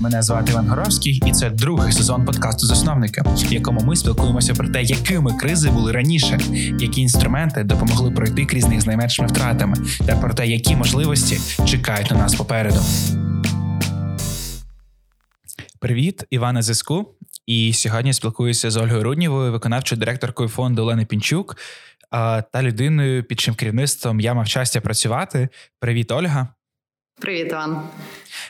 Мене звати Іван Горовський, і це другий сезон подкасту Засновники, в якому ми спілкуємося про те, якими кризи були раніше, які інструменти допомогли пройти крізь них з найменшими втратами, та про те, які можливості чекають на нас попереду. Привіт, Івана Зиску. І сьогодні спілкуюся з Ольгою Руднєвою, виконавчою директоркою фонду Олени Пінчук та людиною, під чим керівництвом я мав щастя працювати. Привіт, Ольга. Привіт, Іван.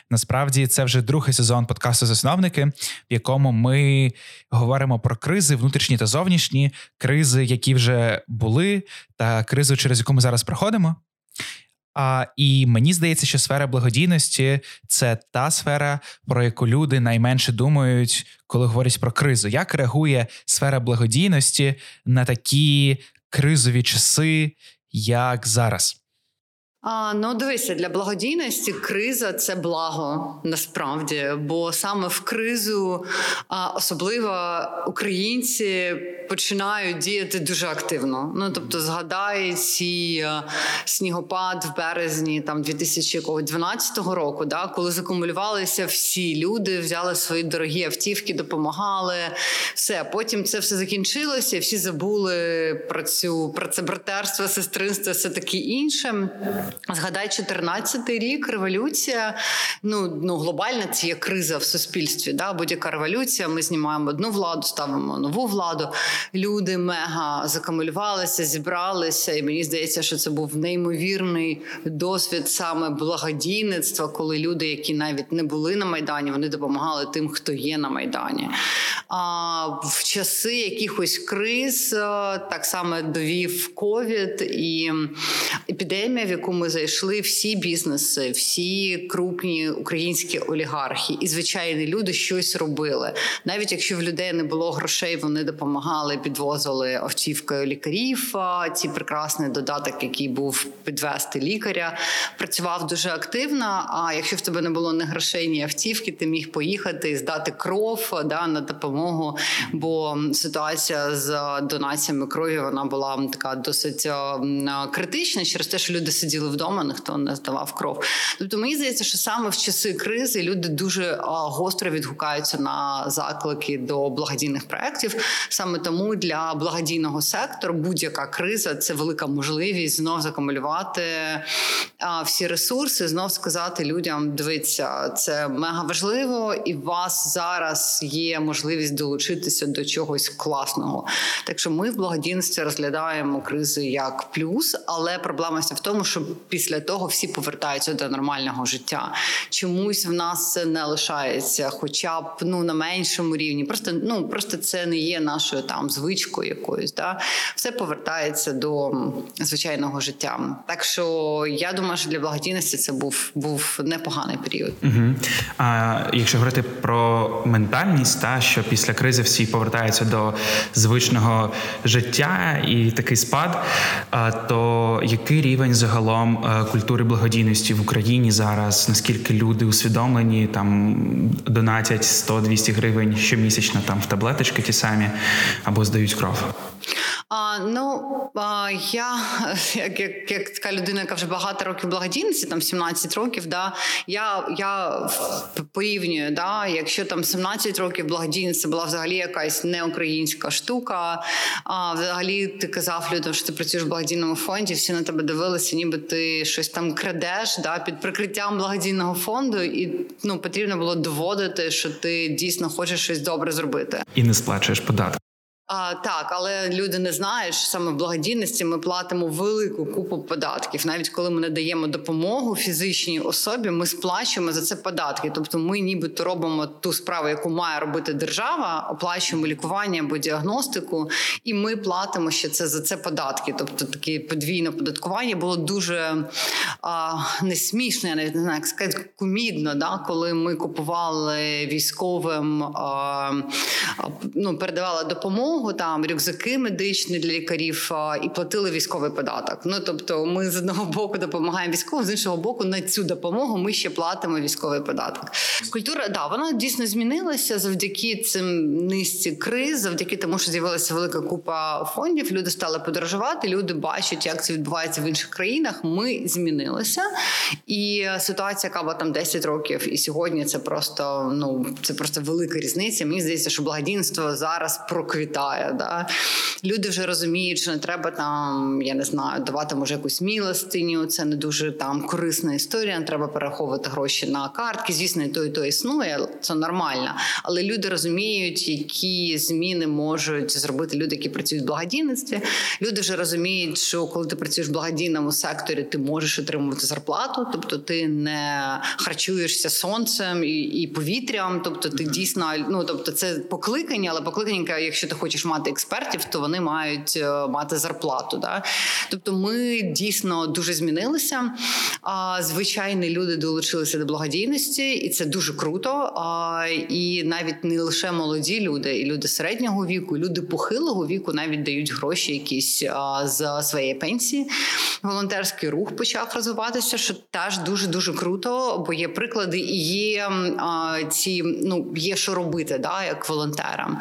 Насправді це вже другий сезон подкасту Засновники, в якому ми говоримо про кризи, внутрішні та зовнішні, кризи, які вже були, та кризу, через яку ми зараз проходимо. А, І мені здається, що сфера благодійності це та сфера, про яку люди найменше думають, коли говорять про кризу. Як реагує сфера благодійності на такі кризові часи, як зараз? А, Ну, дивися, для благодійності криза це благо насправді, бо саме в кризу, а, особливо українці починають діяти дуже активно. Ну тобто, згадай ці снігопад в березні, там 2012 року, да, коли закумулювалися всі люди, взяли свої дорогі автівки, допомагали. Все, потім це все закінчилося, всі забули про цю про це братерство, сестринство, все таке інше. Згадай, 14-й рік революція. Ну ну глобальна це є криза в суспільстві. Да? Будь-яка революція. Ми знімаємо одну владу, ставимо нову владу. Люди мега закамулювалися, зібралися, і мені здається, що це був неймовірний досвід саме благодійництва, коли люди, які навіть не були на майдані, вони допомагали тим, хто є на майдані. А в часи якихось криз е, так само довів ковід і епідемія, в яку ми зайшли всі бізнеси, всі крупні українські олігархи і звичайні люди щось робили. Навіть якщо в людей не було грошей, вони допомагали, підвозили автівкою лікарів. Ці прекрасний додаток, який був підвести лікаря, працював дуже активно. А якщо в тебе не було ні грошей, ні автівки, ти міг поїхати і здати кров да на допомогу. Бо ситуація з донаціями крові вона була така досить критична через те, що люди сиділи вдома вдома, ніхто не здавав кров. Тобто мені здається, що саме в часи кризи люди дуже гостро відгукаються на заклики до благодійних проєктів. Саме тому для благодійного сектору будь-яка криза це велика можливість знов закумулювати всі ресурси, знов сказати людям: дивіться, це мега важливо, і у вас зараз є можливість долучитися до чогось класного. Так що ми в благодійності розглядаємо кризи як плюс, але проблема в тому, що після того всі повертаються до нормального життя. Чомусь в нас це не лишається, хоча б ну на меншому рівні. Просто ну просто це не є нашою там звичкою якоюсь. Да? Все повертається до звичайного життя. Так що я думаю, що для благодійності це був був непоганий період. Угу. А якщо говорити про ментальність, та що після кризи всі повертаються до звичного життя і такий спад, то який рівень загалом культури благодійності в Україні зараз, наскільки люди усвідомлені, там донатять 100-200 гривень щомісячно там в таблеточки ті самі або здають кров. А, Ну а, я як як, як така людина, яка вже багато років благодійності, там 17 років, да я я порівнюю, да, якщо там 17 років благодійність була взагалі якась неукраїнська штука. А взагалі ти казав людям, що ти працюєш в благодійному фонді, всі на тебе дивилися, ніби ти щось там крадеш да, під прикриттям благодійного фонду, і ну потрібно було доводити, що ти дійсно хочеш щось добре зробити, і не сплачуєш податки. А, Так, але люди не знають, що саме в благодійності ми платимо велику купу податків. Навіть коли ми надаємо допомогу фізичній особі, ми сплачуємо за це податки. Тобто, ми нібито робимо ту справу, яку має робити держава, оплачуємо лікування або діагностику, і ми платимо ще це за це податки. Тобто, таке подвійне податкування було дуже а, несмішно, не знаю, як сказати, кумідно, да, коли ми купували військовим, а, ну передавали допомогу допомогу, там рюкзаки медичні для лікарів і платили військовий податок. Ну тобто, ми з одного боку допомагаємо військовим, з іншого боку, на цю допомогу ми ще платимо військовий податок. Культура да вона дійсно змінилася завдяки цим низці криз, завдяки тому, що з'явилася велика купа фондів. Люди стали подорожувати. Люди бачать, як це відбувається в інших країнах. Ми змінилися, і ситуація, яка була там 10 років, і сьогодні це просто ну це просто велика різниця. Мені здається, що благодійство зараз проквітає. Да? Люди вже розуміють, що не треба там, я не знаю, давати може якусь мілостиню. Це не дуже там корисна історія. Не треба перераховувати гроші на картки. Звісно, і то і то існує. Це нормально, але люди розуміють, які зміни можуть зробити люди, які працюють в благодійництві. Люди вже розуміють, що коли ти працюєш в благодійному секторі, ти можеш отримувати зарплату, тобто ти не харчуєшся сонцем і і повітрям. Тобто, ти дійсно ну тобто, це покликання, але покликання, якщо ти хочеш мати експертів, то вони мають е, мати зарплату. Да? Тобто, ми дійсно дуже змінилися. Звичайні люди долучилися до благодійності, і це дуже круто. І навіть не лише молоді люди, і люди середнього віку, і люди похилого віку навіть дають гроші якісь з своєї пенсії. Волонтерський рух почав розвиватися, що теж дуже дуже круто, бо є приклади і є ці ну є що робити, да, як волонтерам.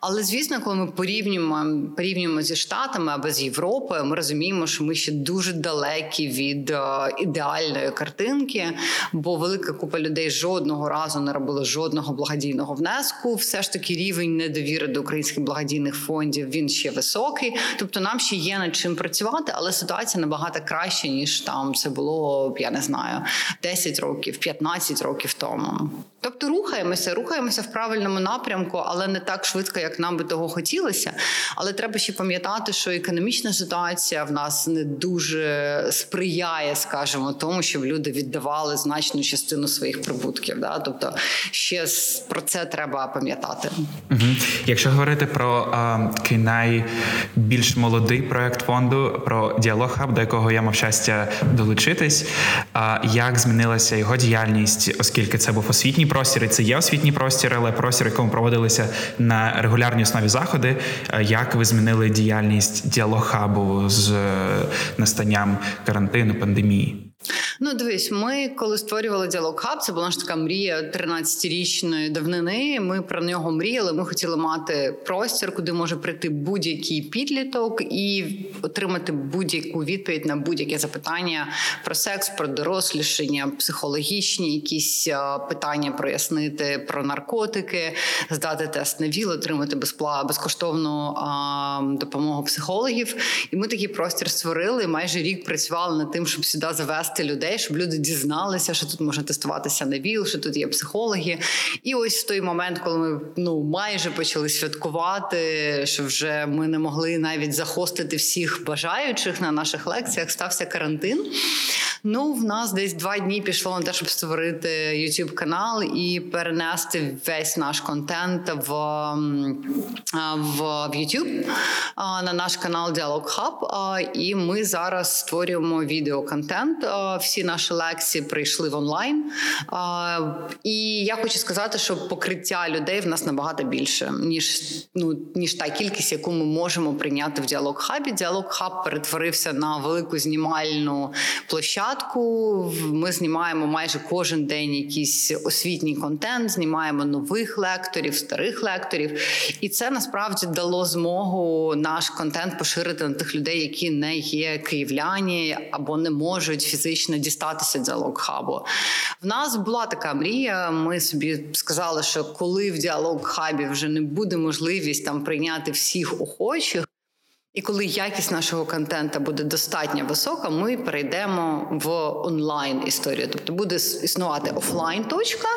Але звісно, коли ми порівнюємо порівнюємо зі штатами або з Європою, ми розуміємо, що ми ще дуже далекі від ідеальної картинки, бо велика купа людей жодного разу не робила жодного благодійного внеску. Все ж таки рівень недовіри до українських благодійних фондів він ще високий. Тобто нам ще є над чим працювати, але ситуація набагато краще ніж там це було я не знаю 10 років, 15 років тому. Тобто рухаємося, рухаємося в правильному напрямку, але не так швидко, як нам би того хотілося. Але треба ще пам'ятати, що економічна ситуація в нас не дуже сприяє, скажімо, тому, щоб люди віддавали значну частину своїх прибутків. Да? Тобто, ще про це треба пам'ятати. Угу. Якщо говорити про а, такий найбільш молодий проект фонду, про діалог хаб, до якого я мав щастя долучитись, а як змінилася його діяльність, оскільки це був освітній простір, і це є освітній простір, але простір, якому проводилися на регулярній основі заходи. Як ви змінили діяльність діалог хабу з е, настанням карантину пандемії? Ну, дивись, ми коли створювали діалог хаб, це була ж така мрія 13-річної давнини. Ми про нього мріяли. Ми хотіли мати простір, куди може прийти будь-який підліток і отримати будь-яку відповідь на будь-яке запитання про секс, про дорослішання, психологічні якісь питання прояснити про наркотики, здати тест на ВІЛ, отримати безкоштовну допомогу психологів. І ми такий простір створили. Майже рік працювали над тим, щоб сюди завести людей людей, щоб люди дізналися, що тут можна тестуватися на ВІЛ, що тут є психологи. І ось в той момент, коли ми ну майже почали святкувати, що вже ми не могли навіть захостити всіх бажаючих на наших лекціях, стався карантин. Ну, в нас десь два дні пішло на те, щоб створити youtube канал і перенести весь наш контент в в, в YouTube на наш канал Dialog Hub. І ми зараз створюємо відеоконтент. Всі наші лекції прийшли в онлайн. І я хочу сказати, що покриття людей в нас набагато більше, ніж ну ніж та кількість, яку ми можемо прийняти в діалог хабі. Діалог хаб перетворився на велику знімальну площадку ми знімаємо майже кожен день якийсь освітній контент, знімаємо нових лекторів, старих лекторів, і це насправді дало змогу наш контент поширити на тих людей, які не є київляні або не можуть фізично дістатися діалог хабу. В нас була така мрія. Ми собі сказали, що коли в діалог хабі вже не буде можливість там прийняти всіх охочих. І коли якість нашого контента буде достатньо висока, ми перейдемо в онлайн історію. Тобто буде існувати офлайн точка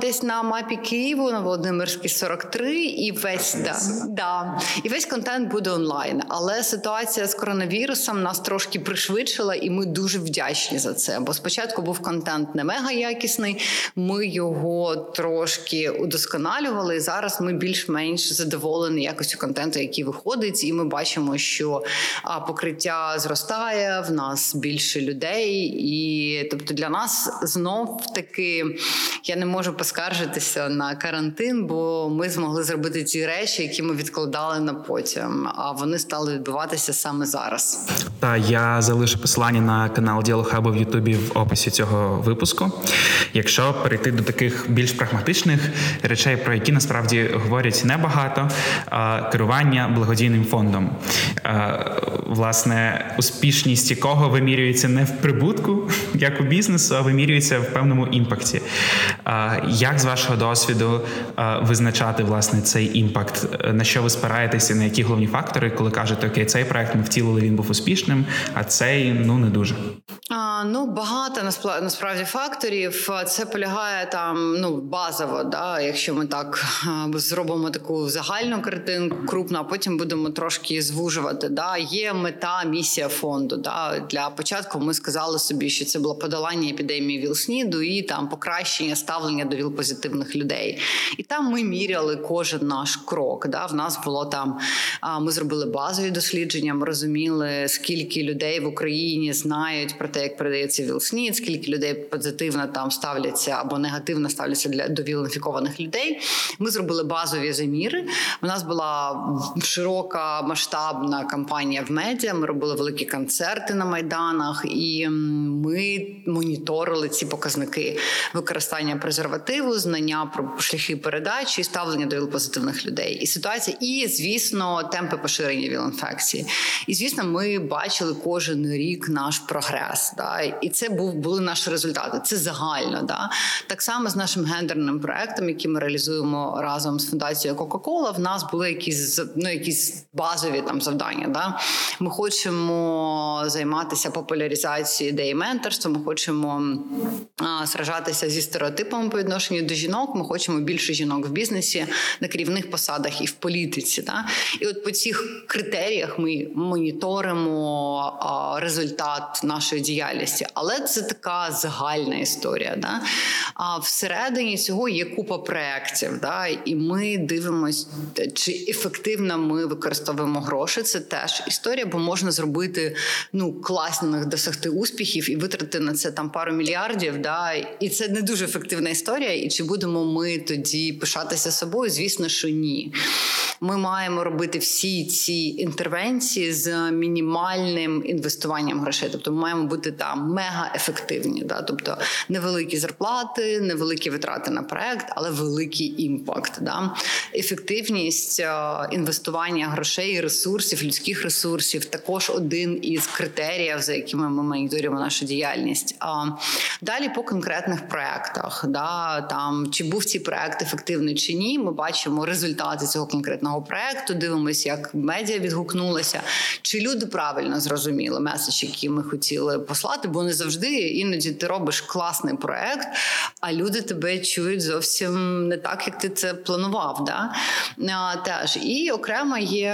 десь на мапі Києву на Володимирській 43, і весь да, да, і весь контент буде онлайн. Але ситуація з коронавірусом нас трошки пришвидшила, і ми дуже вдячні за це. Бо спочатку був контент не мега якісний, ми його трошки удосконалювали. і Зараз ми більш-менш задоволені якостю контенту, який виходить. і ми бачимо, що покриття зростає, в нас більше людей, і тобто для нас знов таки я не можу поскаржитися на карантин, бо ми змогли зробити ті речі, які ми відкладали на потім. А вони стали відбуватися саме зараз. Та я залишу посилання на канал Діалохабу в Ютубі в описі цього випуску. Якщо перейти до таких більш прагматичних речей, про які насправді говорять небагато, керування благодійним фондом, власне, успішність якого вимірюється не в прибутку, як у бізнесу, а вимірюється в певному impact і. Як з вашого досвіду визначати власне цей impact? На що ви спираєтеся, на які головні фактори, коли кажете, окей, цей проект ми втілили, він був успішним, а цей ну не дуже. А, Ну багато насправді факторів. Це полягає там ну базово, да, якщо ми так зробимо таку загальну картинку, крупну, а потім будемо трошки звужувати. Да, Є мета, місія фонду. Да. Для початку ми сказали собі, що це було подолання епідемії ВІЛ-СНІДу і там покращення ставлення до ВІЛ-позитивних людей. І там ми міряли кожен наш крок. Да. В нас було там. Ми зробили базові дослідження. Ми розуміли, скільки людей в Україні знають про те, як передається ВІЛ-СНІД, скільки людей позитивно там ставляться або негативно ставляться для до ВІЛ-інфікованих людей. Ми зробили базові заміри. У нас була широка масштабна кампанія в медіа. Ми робили великі концерти на майданах, і ми моніторили ці показники використання презервативу, знання про шляхи передачі, ставлення до ВІЛ-позитивних людей. І ситуація, і звісно, темпи поширення ВІЛ-інфекції. І звісно, ми бачили кожен рік наш прогрес. Да? І це був були наші результати. Це загально. Да? Так само з нашим гендерним проектом, який ми реалізуємо разом з фундацією Кока-Кола. В нас були якісь ну, якісь базові там завдання. Да? Ми хочемо займатися популяризацією ідеї менторства. Ми хочемо а, сражатися зі стереотипами по відношенню до жінок. Ми хочемо більше жінок в бізнесі на керівних посадах і в політиці. Да? І от по цих критеріях ми моніторимо а, результат нашої діяльності, але це така загальна історія. Да? А всередині цього є купа проєктів, да? і ми дивимося, чи ефективно ми використовуємо гроші. Це теж історія, бо можна зробити ну класних досягти успіхів і витратити на це там пару мільярдів. Да? І це не дуже ефективна історія. І чи будемо ми тоді пишатися собою? Звісно, що ні. Ми маємо робити всі ці інтервенції з мінімальним інвестуванням грошей. Тобто, ми маємо бути там мега ефективні. Да? Тобто невеликі зарплати, невеликі витрати на проект, але великий імпакт. Да? Ефективність е, інвестування грошей, і ресурсів, людських ресурсів також один із критеріїв, за якими ми моніторюємо нашу діяльність. Далі по конкретних проектах, да там чи був цей проект ефективний чи ні, ми бачимо результати цього конкретного проекту. Дивимося, як медіа відгукнулася, чи люди правильно зрозуміли меседж, який ми хотіли послати, бо не завжди іноді ти робиш класний проект, а люди тебе чують зовсім не так, як ти це планував. Да? Теж і окремо є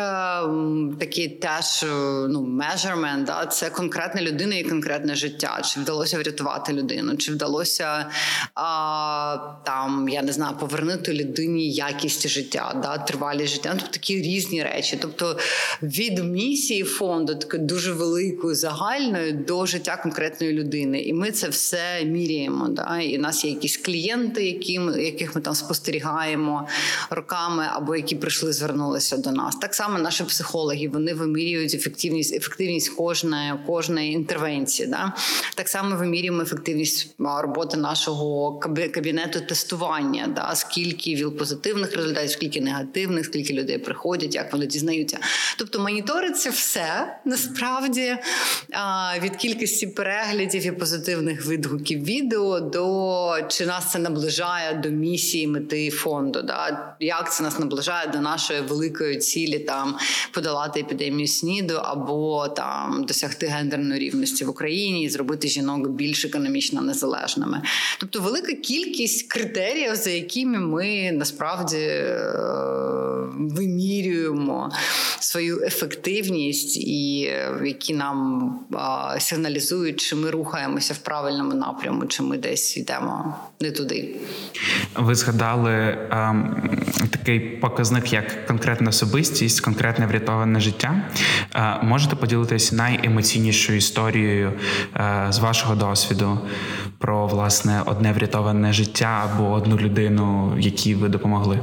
такий теж ну measurement, да? це конкретна людина і конкретне життя. Чи вдалося врятувати людину, чи вдалося а, там, я не знаю, повернути людині якість життя, да? тривалість життя. Ну, тобто такі різні речі. Тобто від місії фонду такої дуже великої загальної до життя конкретної людини. І ми це все міряємо. Да? І у нас є якісь клієнти, які яких ми там спостерігаємо роками, або які прийшли, звернулися до нас. Так само наші психологи вони вимірюють ефективність, ефективність кожної кожної інтервенції. Да? Так само вимірюємо ефективність роботи нашого кабінету тестування. Да? Скільки віл-позитивних результатів, скільки негативних, скільки людей приходять, як вони дізнаються. Тобто моніториться все насправді від кількості переглядів і позитивних відгуків відео до чи нас це наближає до місії мети фонду. Да? Як це нас наближає до нашої великої цілі там подолати епідемію СНІДу або там досягти гендерної рівності в Україні і зробити жінок більш економічно незалежними. Тобто велика кількість критеріїв, за якими ми насправді е, вимірюємо свою ефективність, і е, які нам сигналізують, чи ми рухаємося в правильному напряму, чи ми десь йдемо не туди. Ви згадали ем, такий показник, як конкретна особистість, конкретна конкретне врятоване життя. Можете поділитися найемоційнішою історією з вашого досвіду про власне одне врятоване життя або одну людину, якій ви допомогли?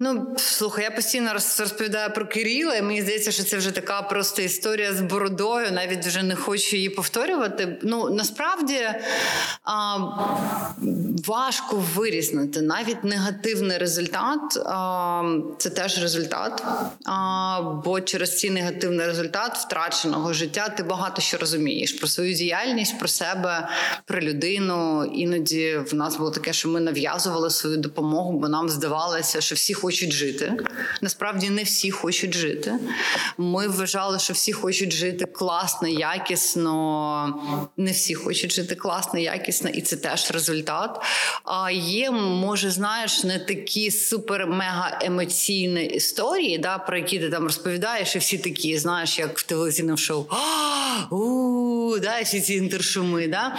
Ну слухай, я постійно розповідаю про Кирила, і мені здається, що це вже така просто історія з бородою. Навіть вже не хочу її повторювати. Ну насправді а, важко вирізнити навіть негативний результат. А, це теж результат. А, Бо через цей негативний результат втраченого життя ти багато що розумієш про свою діяльність, про себе, про людину. Іноді в нас було таке, що ми нав'язували свою допомогу, бо нам здавалося, що всі хочуть жити. Насправді не всі хочуть жити. Ми вважали, що всі хочуть жити класно, якісно. Не всі хочуть жити класно, якісно, і це теж результат. А є, може, знаєш, не такі супер-мега емоційні історії, да, про які ти там розповідаєш, і всі такі, знаєш, як в телевізійному шоу. у да, всі ці інтершуми. Да?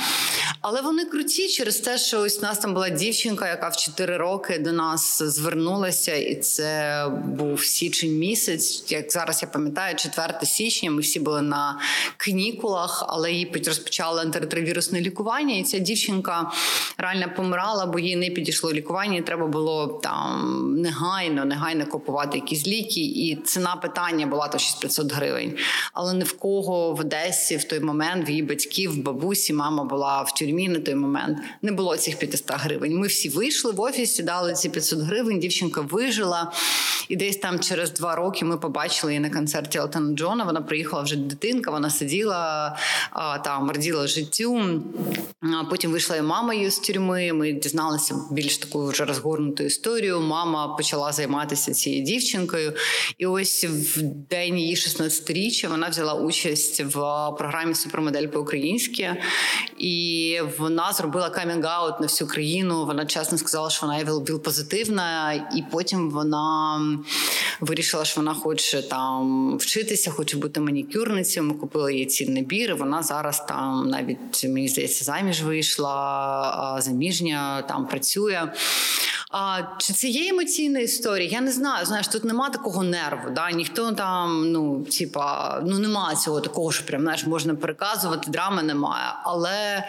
Але вони круті через те, що ось у нас там була дівчинка, яка в 4 роки до нас звернулася, і це був січень місяць. Як зараз я пам'ятаю, 4 січня ми всі були на канікулах, але їй розпочали антиретровірусне лікування. І ця дівчинка реально помирала, бо їй не підійшло лікування. і Треба було там негайно, негайно купувати якісь ліки. І ціна питання була то 500 гривень. Але не в кого в Одесі в той момент в її батьків, бабусі, мама була в тюрмі на той момент. Не було цих 500 гривень. Ми всі вийшли в офісі, дали ці 500 гривень. Дівчинка вижила, і десь там через два роки ми побачили її на концерті Елтона Джона. Вона приїхала вже дитинка. Вона сиділа там, раділа життю. Потім вийшла і мама її з тюрми. Ми дізналися більш таку вже розгорнуту історію. Мама почала займатися цією дівчинкою, і ось в день її 16-річчя вона взяла участь в програмі Супермодель по-українськи, і вона зробила камінг-аут на всю країну. Вона чесно сказала, що вона віл позитивна, і потім вона вирішила, що вона хоче там вчитися, хоче бути манікюрницею. Ми купили їй ці набіри. Вона зараз там навіть мені здається заміж вийшла, заміжня там працює. А чи це є емоційна історія? Я не знаю. Знаєш, тут нема такого нерву. Да? Ніхто там, ну типа, ну немає цього такого, що прям знаєш, можна переказувати, драми немає. Але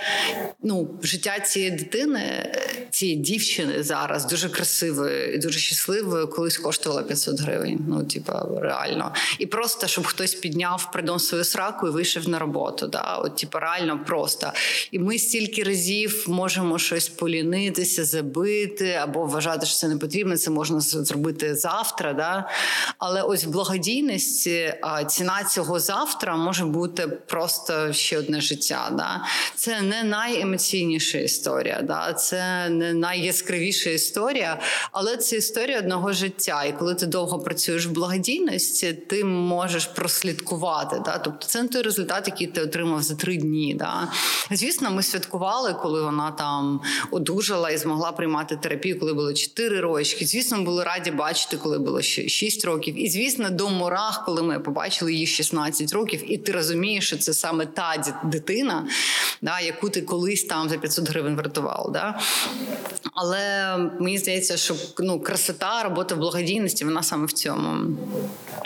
ну, життя цієї дитини, цієї дівчини зараз дуже красивою і дуже щасливою, колись коштувало 500 гривень. Ну, типа, реально. І просто щоб хтось підняв придом свою сраку і вийшов на роботу. Да? От, типа, реально просто. І ми стільки разів можемо щось полінитися, забити або вважати, що це не потрібно, це можна зробити завтра. Да? Але ось в благодійності ціна цього завтра може бути просто ще одне життя. Да? Це не найемоційніша історія, да? це не найяскравіша історія, але це історія одного життя. І коли ти довго працюєш в благодійності, ти можеш прослідкувати. Да? Тобто це не той результат, який ти отримав за три дні. Да? Звісно, ми святкували, коли вона там одужала і змогла приймати терапію, коли було 4 рочки. Звісно, були раді бачити, коли було 6 років. І звісно, до мурах, коли ми побачили її 16 років, і ти розумієш, що це саме та дитина, да, яку ти колись там за 500 гривень врятував. Да? Але мені здається, що ну, красота, робота в благодійності, вона саме в цьому.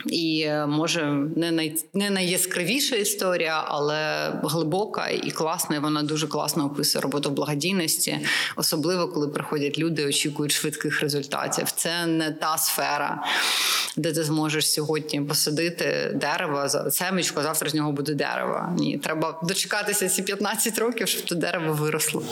І може не най, не найяскравіша історія, але глибока і класна. і Вона дуже класно описує роботу благодійності, особливо коли приходять люди, очікують швидких результатів. Це не та сфера, де ти зможеш сьогодні посадити дерево за семечко, завтра з нього буде дерево. Ні, треба дочекатися ці 15 років, щоб то дерево виросло.